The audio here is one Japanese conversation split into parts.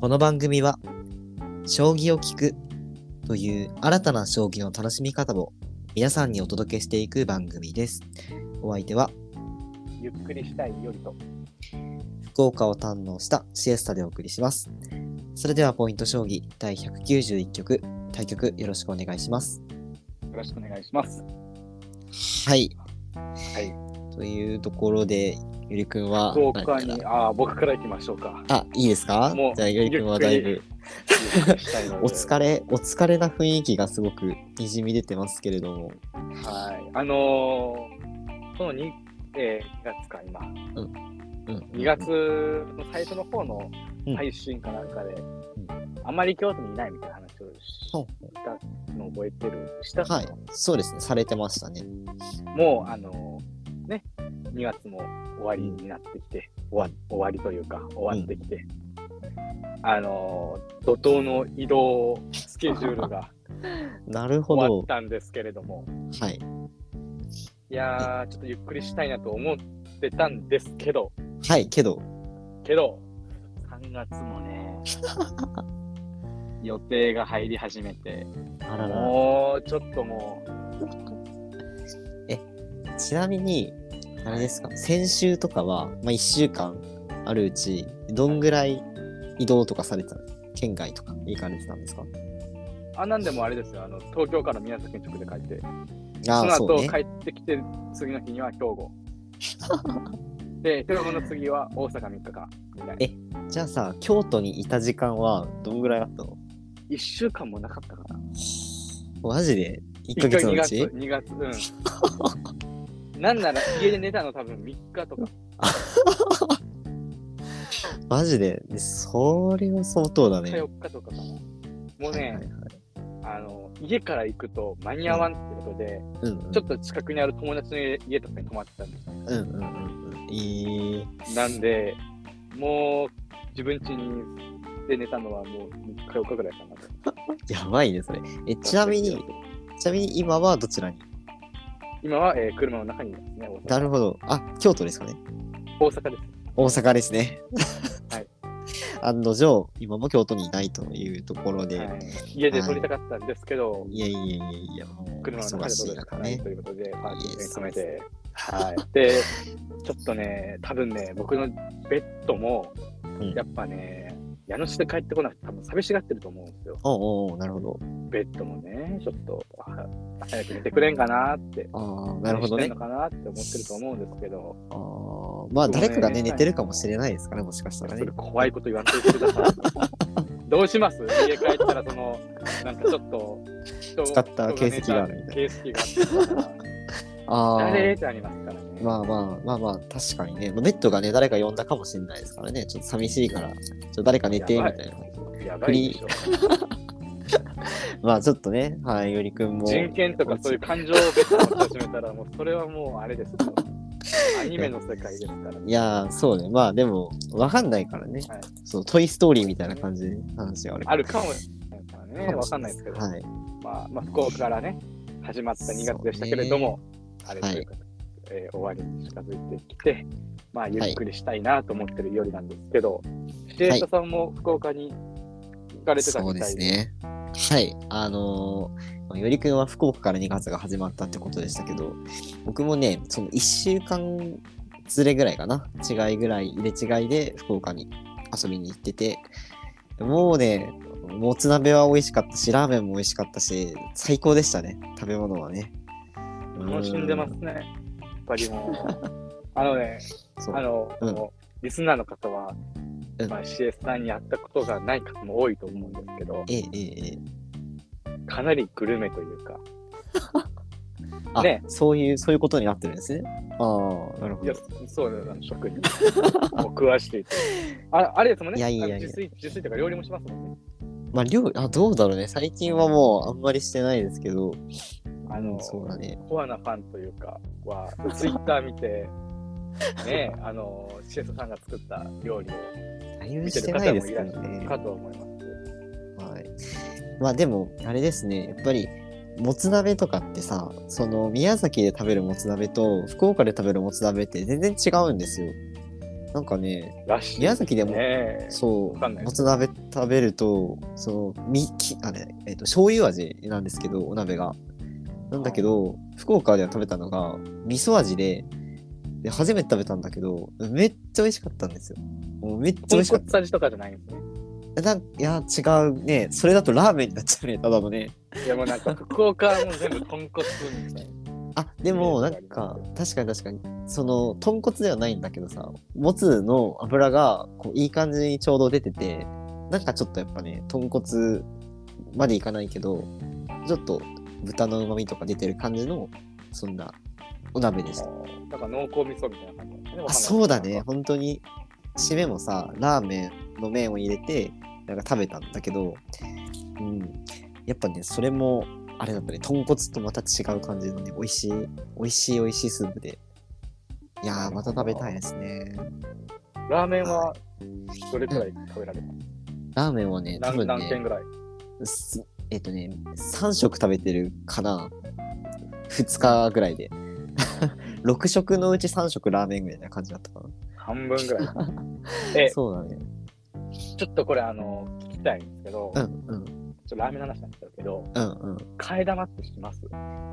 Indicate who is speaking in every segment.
Speaker 1: この番組は、将棋を聞くという新たな将棋の楽しみ方を皆さんにお届けしていく番組です。お相手は、
Speaker 2: ゆっくりしたいよりと。
Speaker 1: 福岡を堪能したシエスタでお送りします。それではポイント将棋第191局、対局よろしくお願いします。
Speaker 2: よろしくお願いします。
Speaker 1: はい。
Speaker 2: はい。
Speaker 1: というところで、ゆりくんは
Speaker 2: 福岡にああ、僕から行きましょうか。
Speaker 1: あ、いいですか？
Speaker 2: もう
Speaker 1: じゃあゆりくんはだいぶ、お疲れ、お疲れな雰囲気がすごくにじみ出てますけれども。
Speaker 2: はい。あのー、この2、えー、2月か、今。
Speaker 1: うん、
Speaker 2: 2月の最初の方の配信かなんかで、あまり京都にいないみたいな話をしたのを覚えてる。した
Speaker 1: はい、そうですね、されてましたね。
Speaker 2: もう、あのーね、2月も終わりになってきて、終わ終わりというか、終わってきて、あのー怒涛の移動スケジュールが
Speaker 1: なるほど。
Speaker 2: 終わっ。たんですけれども、
Speaker 1: はい。
Speaker 2: いやー、ちょっとゆっくりしたいなと思ってたんですけど、
Speaker 1: はい、けど、
Speaker 2: けど、3月もね、予定が入り始めて、
Speaker 1: あらら。
Speaker 2: もうちょっとも
Speaker 1: ちなみに、あれですか、先週とかは、まあ、1週間あるうち、どんぐらい移動とかされてたの？県外とか行かれてたんですか？
Speaker 2: う、あ、なんでもあれですよ、あの東京から宮崎に直で帰って、
Speaker 1: ああ、
Speaker 2: その後
Speaker 1: ね。
Speaker 2: 帰ってきて、次の日には兵庫。で、兵庫の次は大阪3日間みたいな。
Speaker 1: えじゃあさ、京都にいた時間はどんぐらいあったの
Speaker 2: ？1週間もなかったかな。
Speaker 1: マジで ?1 ヶ月のうち
Speaker 2: ？2月、2月、うん。なんなら家で寝たの多分3日とか。
Speaker 1: マジで？でそれは相当だね。
Speaker 2: 4日とかかな。もうね、
Speaker 1: はいはいはい
Speaker 2: あの、家から行くと間に合わんってことで、
Speaker 1: うんうん、
Speaker 2: ちょっと近くにある友達の家とかに泊まってたんですよ。
Speaker 1: うんうんうんうん。いい。
Speaker 2: なんで、もう自分家にで寝たのはもう3日4日ぐらいかな。
Speaker 1: やばいね、それ。え、ちなみに、ちなみに今はどちらに？
Speaker 2: 今は、えー車の中にいますね。
Speaker 1: なるほど。あ、京都ですかね。
Speaker 2: 大阪です。
Speaker 1: 大阪ですね。
Speaker 2: はい。
Speaker 1: 案の定、今も京都にいないというところで、
Speaker 2: はい、家で撮りたかったんですけど、
Speaker 1: い、やいやいやいや、もう
Speaker 2: 車の中で撮るしかない。ということで、パーキングに止め
Speaker 1: い
Speaker 2: て、はい。で、ちょっとね、多分ね、僕のベッドも、
Speaker 1: うん
Speaker 2: やっぱね、家主で帰ってこなくて、多分寂しがってると思うんですよ。
Speaker 1: おうおうなるほど。
Speaker 2: ベッドもね、ちょっと、は早く寝てくれんかなって、
Speaker 1: ああ、なるほどね
Speaker 2: の。かなって思ってると思うんですけど、
Speaker 1: あーまあ、誰かがね、寝てるかもしれないですからね、もしかしたらね。
Speaker 2: 怖いこと言わんといてください。どうします？家帰ったら、その、なんかちょっと、人
Speaker 1: 使った形跡があるみたいな
Speaker 2: 形跡があって
Speaker 1: ああ、
Speaker 2: りますからね。
Speaker 1: まあまあまあまあ、確かにね。まあベッドがね、誰か呼んだかもしれないですからね。ちょっと寂しいから、ちょっと誰か寝て、みたいな。
Speaker 2: やばい。
Speaker 1: まあちょっとね、はい、よりくんも。
Speaker 2: 人権とかそういう感情を別に始めたら、もうそれはもうあれですよ。アニメの世界ですから、
Speaker 1: いやー、そうね。まあでも、わかんないからね。
Speaker 2: はい
Speaker 1: そう、トイ・ストーリーみたいな感じで話はある
Speaker 2: あるかもしれないからね。わかんないですけど、
Speaker 1: はい。
Speaker 2: まあ、まあ、福岡からね、始まった2月でしたけれども、あれというか、えー終わりに近づいてきて、まあ、ゆっくりしたいなと思ってるよりなんですけど、シエスタさんも福岡に行かれてた
Speaker 1: そう
Speaker 2: みたいで、
Speaker 1: ですね。はい。あのー、よりくんは福岡から2月が始まったってことでしたけど、僕もね、その1週間ずれぐらいかな、違いぐらい、入れ違いで福岡に遊びに行ってて、もうね、もつ鍋は美味しかったし、ラーメンも美味しかったし、最高でしたね、食べ物はね。
Speaker 2: 楽しんでますね。やっぱりもう、あのね、あの、リスナーの方は、
Speaker 1: うん
Speaker 2: まあ、CS さんに会ったことがない方も多いと思うんですけど。かなりグルメというか、
Speaker 1: あ、
Speaker 2: ね
Speaker 1: そういう、そういうことになってるんですね。ああ、なるほ
Speaker 2: いや
Speaker 1: ど。、
Speaker 2: そうだ、あの食に も食わしていて。ああれですもんね、
Speaker 1: いやいやいや
Speaker 2: 自炊、自炊とか料理もしますもんね。
Speaker 1: まあ、料あ、どうだろうね。最近はもうあんまりしてないですけど、
Speaker 2: あの、
Speaker 1: そうだね。
Speaker 2: コアなファンというかは、ツイッター見て、ね、あの、シエスさんが作った料理を見てる
Speaker 1: してないです
Speaker 2: 方もいらっしゃ。るかと思います。
Speaker 1: はい。まあでも、あれですね。やっぱり、もつ鍋とかってさ、その宮崎で食べるもつ鍋と福岡で食べるもつ鍋って全然違うんですよ。なんかね、
Speaker 2: らしい。
Speaker 1: 宮崎でも
Speaker 2: ね
Speaker 1: そうもつ鍋食べるとそのみきあれ、えっと醤油味なんですけどお鍋がなんだけど福岡では食べたのが味噌味でで初めて食べたんだけどめっちゃ美味しかったんですよ。もうめっちゃ美
Speaker 2: 豚
Speaker 1: 味しかっ
Speaker 2: 骨味とかじゃないんですね。
Speaker 1: たなんいや違うね。それだとラーメンになっちゃうねただのね。
Speaker 2: いやもうなんか福岡はもう全部豚骨みたいな。
Speaker 1: あでもなんか
Speaker 2: り
Speaker 1: 確かに確かに。その豚骨ではないんだけどさもつの脂がこういい感じにちょうど出ててなんかちょっとやっぱね豚骨までいかないけどちょっと豚の旨味とか出てる感じのそんなお鍋でした
Speaker 2: なんか濃厚味噌みたいな感じね。
Speaker 1: あそうだね。本当に締めもさラーメンの麺を入れてなんか食べたんだけどうん。やっぱねそれもあれだったね。豚骨とまた違う感じのね美味しい美味しい美味しいスープで。いやーまた食べたいですね。
Speaker 2: ラーメンはどれくらい食べられます
Speaker 1: ラーメンはね多
Speaker 2: 何
Speaker 1: 分ね
Speaker 2: 何軒ぐらい？
Speaker 1: すえっとね3食食べてるかな？2日ぐらいで。6食のうち3食ラーメンぐらいな感じだったか
Speaker 2: 半分ぐらい。え
Speaker 1: な、そうだね。
Speaker 2: ちょっとこれあの、聞きたいんですけど、
Speaker 1: うんうん。
Speaker 2: とラーメンの話なんですけど、
Speaker 1: うんうん。
Speaker 2: 替え玉ってします？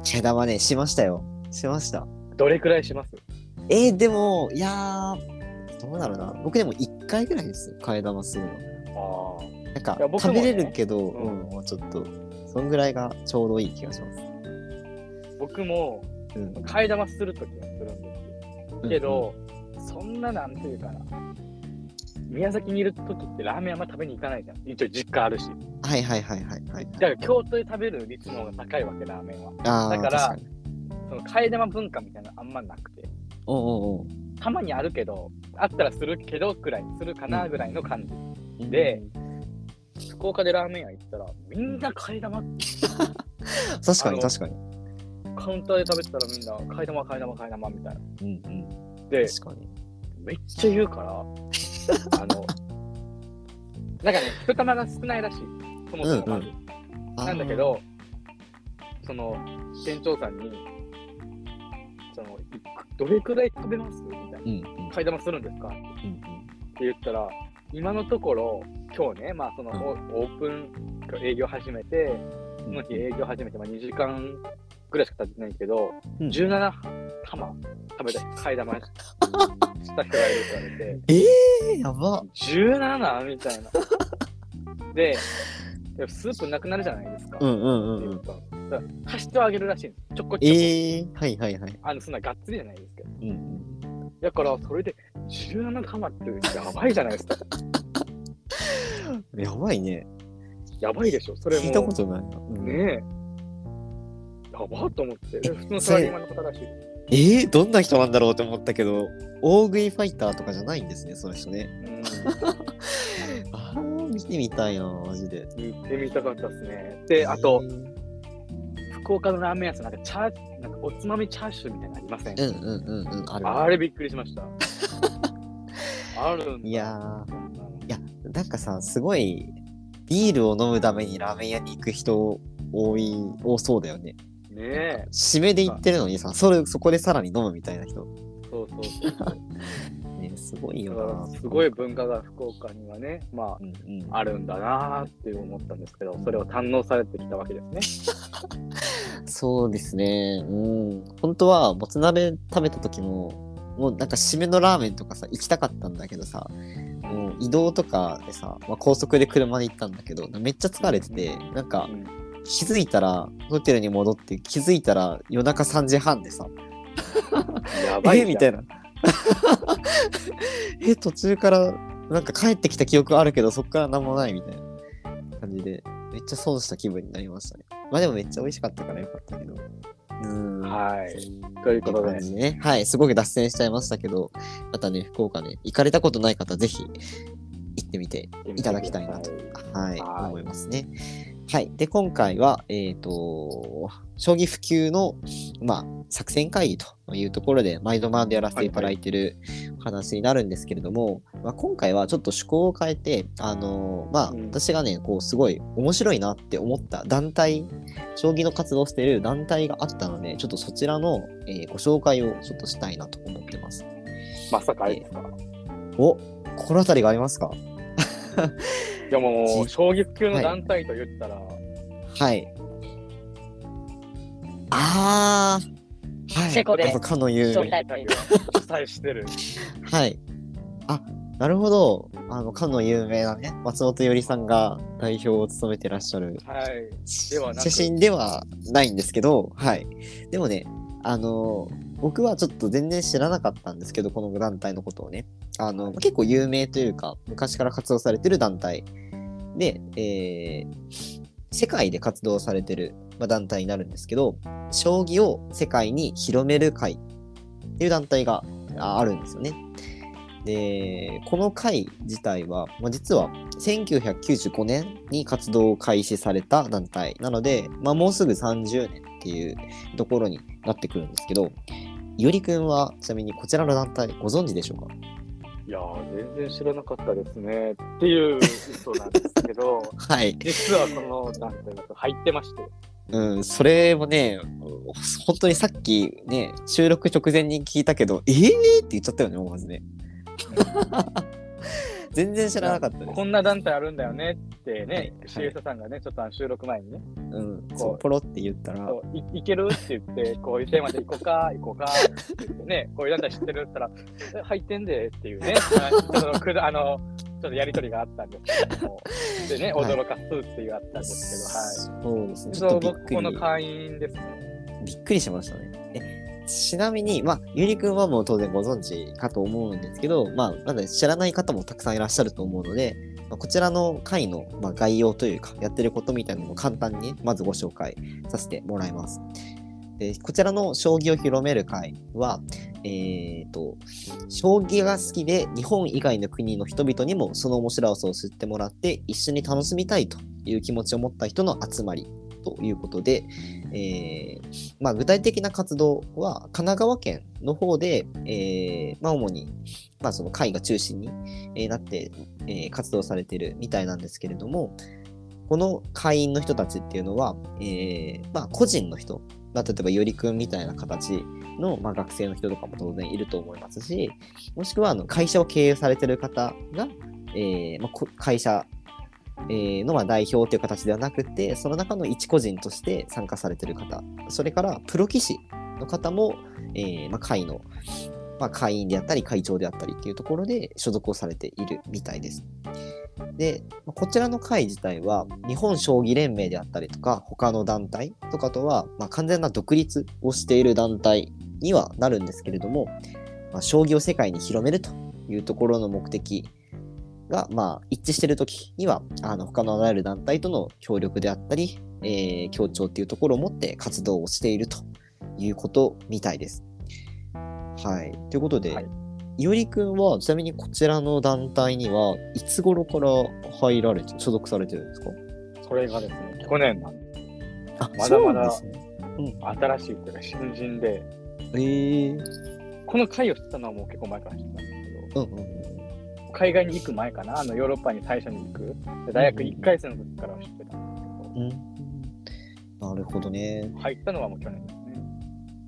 Speaker 1: 毛玉ねしましたよ。しました。
Speaker 2: どれくらいします？
Speaker 1: えー、でも、いやー、どうだろうな。僕でも1回ぐらいですよ、替え玉するの。
Speaker 2: あ
Speaker 1: なんか食べれるけど、
Speaker 2: う
Speaker 1: うんん、もうちょっと、そんぐらいがちょうどいい気がします。
Speaker 2: あ、僕も
Speaker 1: うん。
Speaker 2: 替え玉するときはするんですよ。けど、そんななんていうかな。宮崎にいるときってラーメンあんま食べに行かないじゃん。一応実家あるし。
Speaker 1: うん、はいはいはいはいはい。
Speaker 2: だから京都で食べる率の方が高いわけ、ラーメンは。だから。その替え玉文化みたいなのあんまなくて。
Speaker 1: おうおう
Speaker 2: たまにあるけど、あったらするけどくらい、するかなぐらいの感じ。で、福岡でラーメン屋行ったら、みんな替え玉って
Speaker 1: 確かに確かに。
Speaker 2: カウンターで食べてたらみんな、替え玉、替え玉、替え玉みたいな。
Speaker 1: うんうん。
Speaker 2: で、
Speaker 1: 確かに。
Speaker 2: めっちゃ言うから、あの、なんかね、一玉が少ないらしい。そもそもまず。なんだけど、その、店長さんに、その、いどれくらい食べます？みたいな。
Speaker 1: うんうん
Speaker 2: 替え玉するんですか？って
Speaker 1: うん
Speaker 2: 言ったら、今のところ、今日ね、まあ、その、
Speaker 1: うん
Speaker 2: オオープン、営業始めて、
Speaker 1: うん。
Speaker 2: その日営業始めて、まあ、2時間ぐらいしか経ってないけど、
Speaker 1: うん
Speaker 2: 17玉食べた、替え玉した人がいるって言われて、
Speaker 1: えー、やば。
Speaker 2: 17? みたいな。で、スープなくなるじゃないですか。
Speaker 1: うんうんうんうん。
Speaker 2: っていうかだから足してあげるらしいんです。ちょこちょこ。
Speaker 1: えー、はいはいはい。
Speaker 2: あの、そんながっつりじゃないですけど。
Speaker 1: うんうん。
Speaker 2: だから、それで17玉ってやばいじゃないですか。
Speaker 1: やばいね。
Speaker 2: やばいでしょ。それも。
Speaker 1: 聞いたことないな。うん
Speaker 2: ねえ。やばっと思って。で普通のサラリーマンの方らしい。
Speaker 1: えー、どんな人なんだろうって思ったけど、大食いファイターとかじゃないんですね、その人ね。
Speaker 2: う
Speaker 1: ああ、見てみたいな、マジで。
Speaker 2: ん。行ってみたかったですね。で、あと、福岡のラーメン屋さん、なんかチャー、なんかおつまみチャーシューみたいなのありません、
Speaker 1: うんうんうんうん、ある。
Speaker 2: あれびっくりしました。あるんだ。
Speaker 1: いやー、いや、なんかさ、すごい、ビールを飲むためにラーメン屋に行く人多い、多そうだよね。
Speaker 2: ねえ。
Speaker 1: 締めで行ってるのにさ、それ、そこでさらに飲むみたいな人。
Speaker 2: そうそうそうそう。
Speaker 1: ね、すごいよな。
Speaker 2: らすごい文化が福岡にはね、ま
Speaker 1: うんうん。
Speaker 2: あ、あるんだなーって思ったんですけど、それを堪能されてきたわけですね。
Speaker 1: そうですね。うん。本当は、もつ鍋食べた時も、もうなんか締めのラーメンとかさ、行きたかったんだけどさ、もう移動とかでさ、まあ、高速で車で行ったんだけど、めっちゃ疲れてて、なんか
Speaker 2: うん
Speaker 1: 気づいたら、ホテルに戻って気づいたら夜中3時半でさ、
Speaker 2: やばい
Speaker 1: え？みたいな。え、途中からなんか帰ってきた記憶あるけど、そっから何もないみたいな感じで、めっちゃ損した気分になりましたね。まあでもめっちゃ美味しかったからよかったけど。
Speaker 2: はい。ということで
Speaker 1: ね。はい、すごく脱線しちゃいましたけど、またね、福岡ね、行かれたことない方、ぜひ行ってみていただきたいなと、はい、
Speaker 2: はい
Speaker 1: 思いますね。はい。で、今回は、えっ、と、将棋普及の、まあ、作戦会議というところで、毎度毎度やらせていただいているお話になるんですけれども、まあ、今回はちょっと趣向を変えて、あのまあ、
Speaker 2: うん
Speaker 1: 私がね、こう、すごい面白いなって思った団体、将棋の活動をしている団体があったので、ちょっとそちらの、えーご紹介をちょっとしたいなと思ってます。
Speaker 2: まさかあれですか、
Speaker 1: お心当たりがありますか？
Speaker 2: いやも衝撃級の団体と言ったら、
Speaker 1: はい。ああ。はい。
Speaker 3: チェコで
Speaker 1: やっぱかの有名。
Speaker 3: 紹介
Speaker 2: 主催してる。
Speaker 1: はい。あ、なるほど。あの、かの有名なね、松本伊織さんが代表を務めてらっしゃる
Speaker 2: はい。では
Speaker 1: 写真ではないんですけど、はい。でもね、あの、僕はちょっと全然知らなかったんですけど、この団体のことをね。あの、結構有名というか、昔から活動されてる団体で、えー世界で活動されてる、まあ、団体になるんですけど、将棋を世界に広める会っていう団体がああるんですよね。で、この会自体は、まあ、実は1995年に活動を開始された団体なので、まあ、もうすぐ30年っていうところになってくるんですけど、いおりくんはちなみにこちらの団体ご存知でしょうか？
Speaker 2: いやー、全然知らなかったですね。っていう嘘なんですけど、
Speaker 1: はい。
Speaker 2: 実はこの団体だと入ってまして。
Speaker 1: うん、それもね、本当にさっきね、収録直前に聞いたけど、えー？って言っちゃったよね、思わずね。全然知らなかったです。
Speaker 2: こんな団体あるんだよねって
Speaker 1: はい
Speaker 2: ね、シエサさんがね、ちょっと収録前にね、
Speaker 1: うん、
Speaker 2: こう
Speaker 1: ポロって言ったら、
Speaker 2: いいけるって言って、こういうテーマで行こうか、行こうかって言ってね、こういう団体知ってるって言ったら、え入ってんでっていうね、あ ちょっとくだあの、ちょっとやりとりがあったんですけども、でね、
Speaker 1: はい
Speaker 2: 驚かすっていうあったんです
Speaker 1: そうですね、
Speaker 2: けど、はい。そう、
Speaker 1: ちょっとびっくり
Speaker 2: 僕この会員ですね。
Speaker 1: びっくりしましたね。ちなみに、まあ、ゆりくんはもう当然ご存知かと思うんですけど、まあ、まだ知らない方もたくさんいらっしゃると思うので、まあ、こちらの会の、まあ、概要というか、やってることみたいなのを簡単に、まずご紹介させてもらいます。でこちらの将棋を広める会は、えー、と、将棋が好きで日本以外の国の人々にもその面白さを知ってもらって一緒に楽しみたいという気持ちを持った人の集まりということで、えーまあ、具体的な活動は神奈川県の方で、えーまあ、主に、まあ、その会が中心に、えなって、え活動されてるみたいなんですけれどもこの会員の人たちっていうのは、えま、個人の人、まあ、例えばよりくんみたいな形の、まあ、学生の人とかも当然いると思いますしもしくはあの会社を経営されてる方が、えーまあ、会社えーのま代表という形ではなくて、その中の一個人として参加されてる方、それからプロ棋士の方も、えーまあ、会の、まあ、会員であったり、会長であったりっていうところで所属をされているみたいです。で、こちらの会自体は、日本将棋連盟であったりとか、他の団体とかとは、まあ、完全な独立をしている団体にはなるんですけれども、まあ、将棋を世界に広めるというところの目的が、まあ、一致しているときには、あの他のあらゆる団体との協力であったり、えー協調っていうところを持って活動をしているということみたいです。はい。ということで、
Speaker 2: はい
Speaker 1: いおりくんは、ちなみにこちらの団体には、いつ頃から入られて、所属されてるんですか？
Speaker 2: それがですね、去年なんで
Speaker 1: あ、
Speaker 2: まだまだ
Speaker 1: そうなんですね。
Speaker 2: 新しいというか新人で、
Speaker 1: えー、
Speaker 2: この会を知ったのはもう結構前から知ってたんですけど、
Speaker 1: うんうんうん。
Speaker 2: 海外に行く前かな、あのヨーロッパに最初に行く、で大学1回生の時から知ってたんですけ
Speaker 1: うん、なるほどね。
Speaker 2: ど、入ったのはもう去年ですね。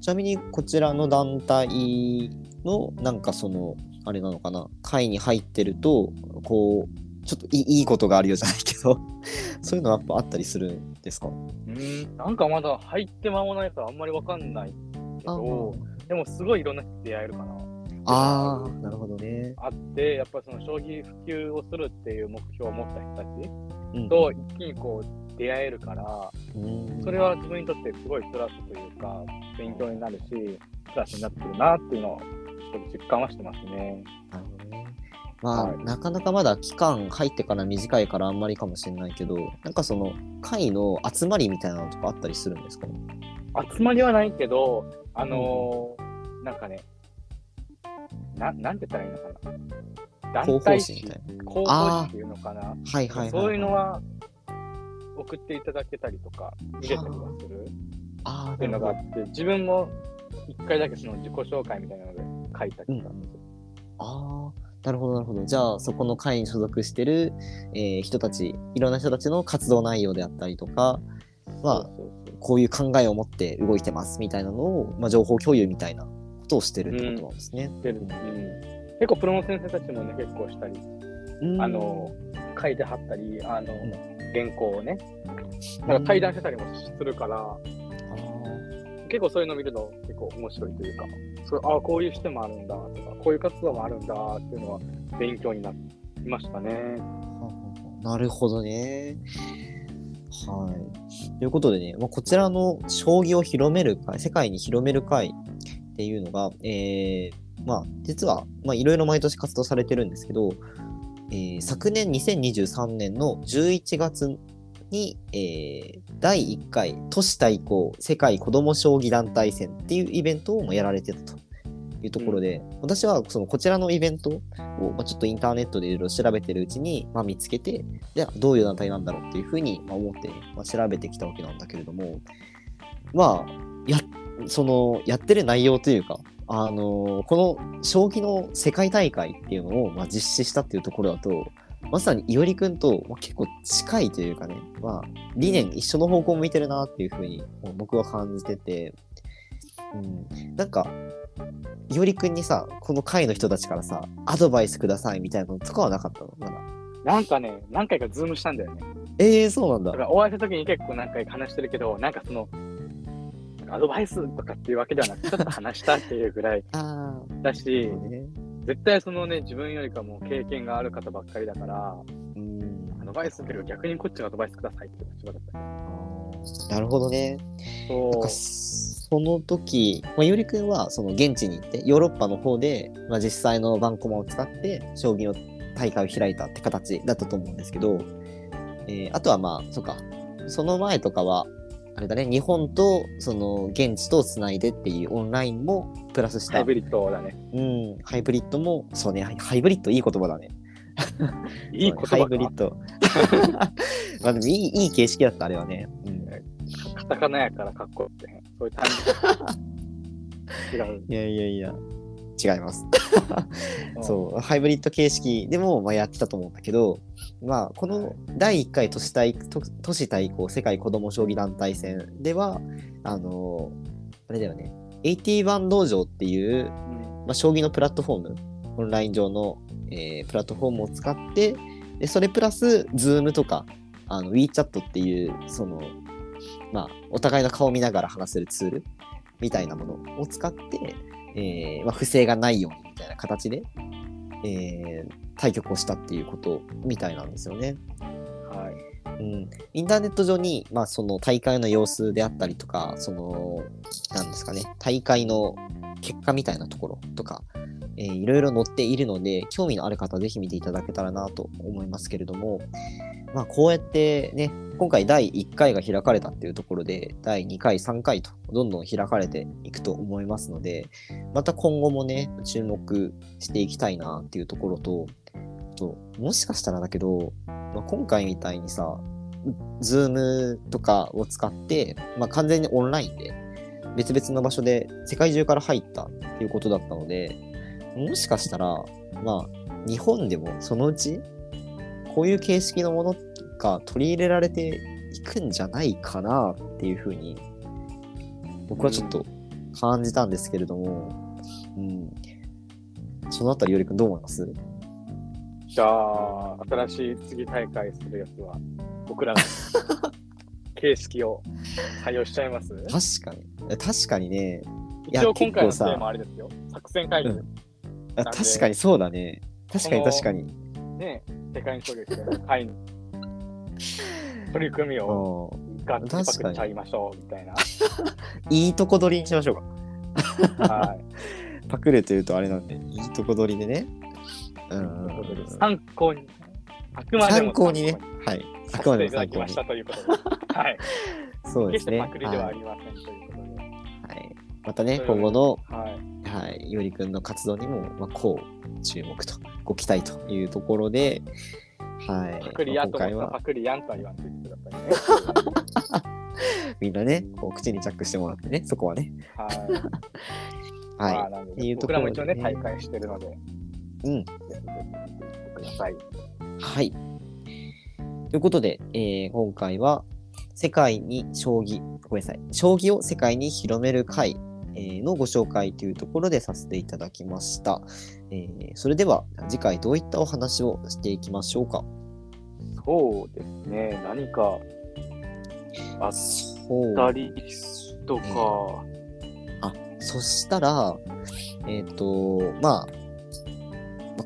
Speaker 1: ちなみにこちらの団体のなんかそのあれなのかな会に入ってるとこうちょっといいいいことがあるよじゃないけど そういうのはやっぱあったりするんですか？
Speaker 2: うん、なんかまだ入って間もないからあんまりわかんないけど、でもすごいいろんな人と出会えるかな。
Speaker 1: あーなるほどね。
Speaker 2: あって、やっぱりその将棋普及をするっていう目標を持った人たち
Speaker 1: うん
Speaker 2: と一気にこう出会えるから、
Speaker 1: うん
Speaker 2: それは自分にとってすごいプラスというか、勉強になるし、プラスになってるなっていうのをちょっと実感はしてますね。
Speaker 1: なるほどね。まあ、
Speaker 2: はい
Speaker 1: なかなかまだ期間入ってから短いからあんまりかもしれないけどなんかその会の集まりみたいなのとかあったりするんですか？
Speaker 2: 集まりはないけど、あのーなんかね、ななんて言ったらいいのかな。団体誌
Speaker 1: 誌みたいな。
Speaker 2: 広報誌っていうのかな。
Speaker 1: はいはいはい、はい。
Speaker 2: そういうのは送っていただけたりとか、入れたりはする
Speaker 1: あ
Speaker 2: っていうのがあ
Speaker 1: る
Speaker 2: って、自分も一回だけその自己紹介みたいなので書いたりしたんですよ。
Speaker 1: ああ、なるほど、なるほど。じゃあ、そこの会に所属してる、えー人たち、いろんな人たちの活動内容であったりとか、まあこういう考えを持って動いてますみたいなのを、まあ、情報共有みたいなことをしてるってことなんですね。
Speaker 2: してるうん結構プロの先生たちもね、結構したり、
Speaker 1: うん
Speaker 2: あの、書いてはったり、あの、
Speaker 1: ん
Speaker 2: 原稿をね、なんか対談してたりもするから、
Speaker 1: あ
Speaker 2: 結構そういうの見るの結構面白いというか、そうああ、こういう視点もあるんだとか、こういう活動もあるんだっていうのは勉強になりましたね。
Speaker 1: ーなるほどね。はい。ということでね、まあ、こちらの将棋を広める会、世界に広める会っていうのが、えーまあ、実は、まあ、いろいろ毎年活動されてるんですけど、えー昨年2023年の11月に、えー第1回都市対抗世界子ども将棋団体戦っていうイベントをもやられてたというところで、私はそのこちらのイベントを、まあ、ちょっとインターネットでいろいろ調べてるうちに、まあ、見つけて、じゃあどういう団体なんだろうっていうふうにまあ思って、まあ、調べてきたわけなんだけれども、まあ、や、その、やってる内容というか、あのこの将棋の世界大会っていうのを、まあ、実施したっていうところだと、まさにいおりくんと、まあ、結構近いというかね、まあ、理念一緒の方向を向いてるなっていうふうに僕は感じてて、うん、なんか、いおりくんにさ、この会の人たちからさ、アドバイスくださいみたいなのとかはなかったの？まだ。
Speaker 2: なんかね、何回かズームしたんだよね。
Speaker 1: ええー、そうなんだ
Speaker 2: だか。らお会いした時に結構何回か話してるけど、なんかその、アドバイスとかっていうわけではなく、ちょっと話したっていうぐらいだし、
Speaker 1: ね。
Speaker 2: 絶対そのね、自分よりかも経験がある方ばっかりだから、
Speaker 1: うん。
Speaker 2: アドバイスっていうより逆にこっちがアドバイスくださいって立場だった。
Speaker 1: なるほどね。
Speaker 2: そ
Speaker 1: なんかその時、まあ、いおりくんはその現地に行って、ヨーロッパの方で、まあ、実際のバンコマを使って、将棋の大会を開いたって形だったと思うんですけど、えーあとはまあ、そうか、その前とかは、あれだね、日本とその現地とつないでっていうオンラインもプラスした、
Speaker 2: ハイブリッドだね。
Speaker 1: うん、ハイブリッドも、そうね、ハイブリッドいい言葉だね。
Speaker 2: いい言葉
Speaker 1: ハイブリッ
Speaker 2: か。
Speaker 1: ド。まあでもいいいい形式だった、あれはね。うん
Speaker 2: カタカナやからかっこよくて、そういう単 違う。
Speaker 1: いやいやいや、違います。そう、ハイブリッド形式でもまあやってたと思うんだけど、まあ、この第1回都市対都都市対抗世界子ども将棋団体戦では、あのあれだよね、81道場っていう、
Speaker 2: うん。
Speaker 1: まあ、将棋のプラットフォーム、オンライン上の、えープラットフォームを使って、でそれプラス、Zoom とか、あの WeChat っていう、その、まあ、お互いの顔を見ながら話せるツールみたいなものを使って、えーまあ、不正がないようにみたいな形で、えー対局をしたっていうことみたいなんですよね。
Speaker 2: はい。
Speaker 1: うん、インターネット上に、まあ、その大会の様子であったりとか、その、なんですかね、大会の結果みたいなところとか、えーいろいろ載っているので、興味のある方ぜひ見ていただけたらなと思いますけれども、まあ、こうやってね、今回第1回が開かれたっていうところで、第2回、3回とどんどん開かれていくと思いますので、また今後もね、注目していきたいなっていうところと、ともしかしたらだけど、まあ、今回みたいにさ、ズームとかを使って、まあ、完全にオンラインで別々の場所で世界中から入ったっていうことだったので、もしかしたら、まあ、日本でもそのうち、こういう形式のものが取り入れられていくんじゃないかなっていうふうに、僕はちょっと感じたんですけれども、うん。そのあたり、よりくんどう思います？
Speaker 2: じゃあ、新しい次大会するやつは、僕らの 形式を採用しちゃいます？
Speaker 1: 確かに。確かにね。
Speaker 2: 一応今回のテーマあれですよ。作戦会議です。
Speaker 1: あ
Speaker 2: なんで
Speaker 1: 確かにそうだね。確かに確かに。
Speaker 2: ね、世界に衝撃の会の取り組みを
Speaker 1: うん
Speaker 2: ガッツリパクっちゃいましょうみたいな。
Speaker 1: いいとこ取りにしましょうか。
Speaker 2: はい。
Speaker 1: パクるというとあれなんで、いいとこ取りでね。
Speaker 2: 参考に、あくまでも
Speaker 1: 参考にね。はい。あ
Speaker 2: さ
Speaker 1: くまでも参考に
Speaker 2: せていただきまし。たということで。はい。
Speaker 1: そうですね。
Speaker 2: パクリではあ
Speaker 1: はい
Speaker 2: りませんということで。
Speaker 1: はいまたね、今後の、
Speaker 2: はい。
Speaker 1: はい、よりくんの活動にも、まあ、こう、注目と、ご期待というところで、はい。
Speaker 2: パクリやと思ったらパクリやんとは言わんといてくださいね。
Speaker 1: みんなね、こう口にチャックしてもらってね、そこはね。
Speaker 2: はい。
Speaker 1: はい。
Speaker 2: まあなので
Speaker 1: っていうと
Speaker 2: 僕らも一応ね、大会してるので、
Speaker 1: うん。
Speaker 2: ください。
Speaker 1: はい。ということで、えー今回は世界に将棋、ごめんなさい、将棋を世界に広める会、えーのご紹介というところでさせていただきました。えーそれでは次回どういったお話をしていきましょうか。
Speaker 2: そうですね。何かあっ
Speaker 1: そう
Speaker 2: たりとか、
Speaker 1: あそしたら、えっ、と、まあ、まあ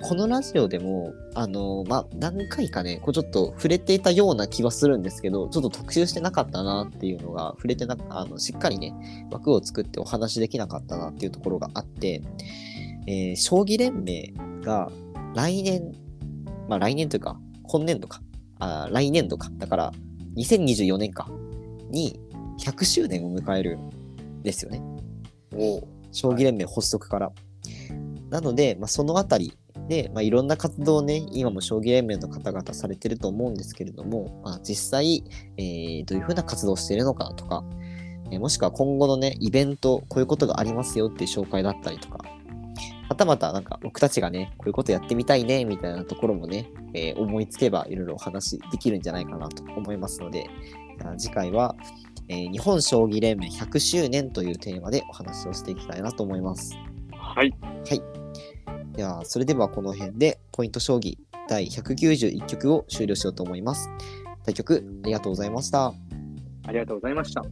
Speaker 1: このラジオでも、あの、まあ、何回かね、こうちょっと触れていたような気はするんですけど、ちょっと特集してなかったなっていうのが、触れてなあの、しっかりね、枠を作ってお話できなかったなっていうところがあって、えー将棋連盟が来年、まあ来年というか、今年度か、あ来年度か、だから2024年か、に100周年を迎えるんですよね。
Speaker 2: お
Speaker 1: 将棋連盟発足から。なので、まあ、そのあたりで、まあ、いろんな活動をね、今も将棋連盟の方々されてると思うんですけれども、まあ、実際、えーどういうふうな活動をしているのかとか、えーもしくは今後のね、イベント、こういうことがありますよっていう紹介だったりとか、はたまたなんか僕たちがね、こういうことやってみたいね、みたいなところもね、えー思いつけばいろいろお話できるんじゃないかなと思いますので、次回は、えー日本将棋連盟100周年というテーマでお話をしていきたいなと思います。
Speaker 2: はい。
Speaker 1: では、それではこの辺でポイント将棋第191局を終了しようと思います。対局ありがとうございました。
Speaker 2: ありがとうございました。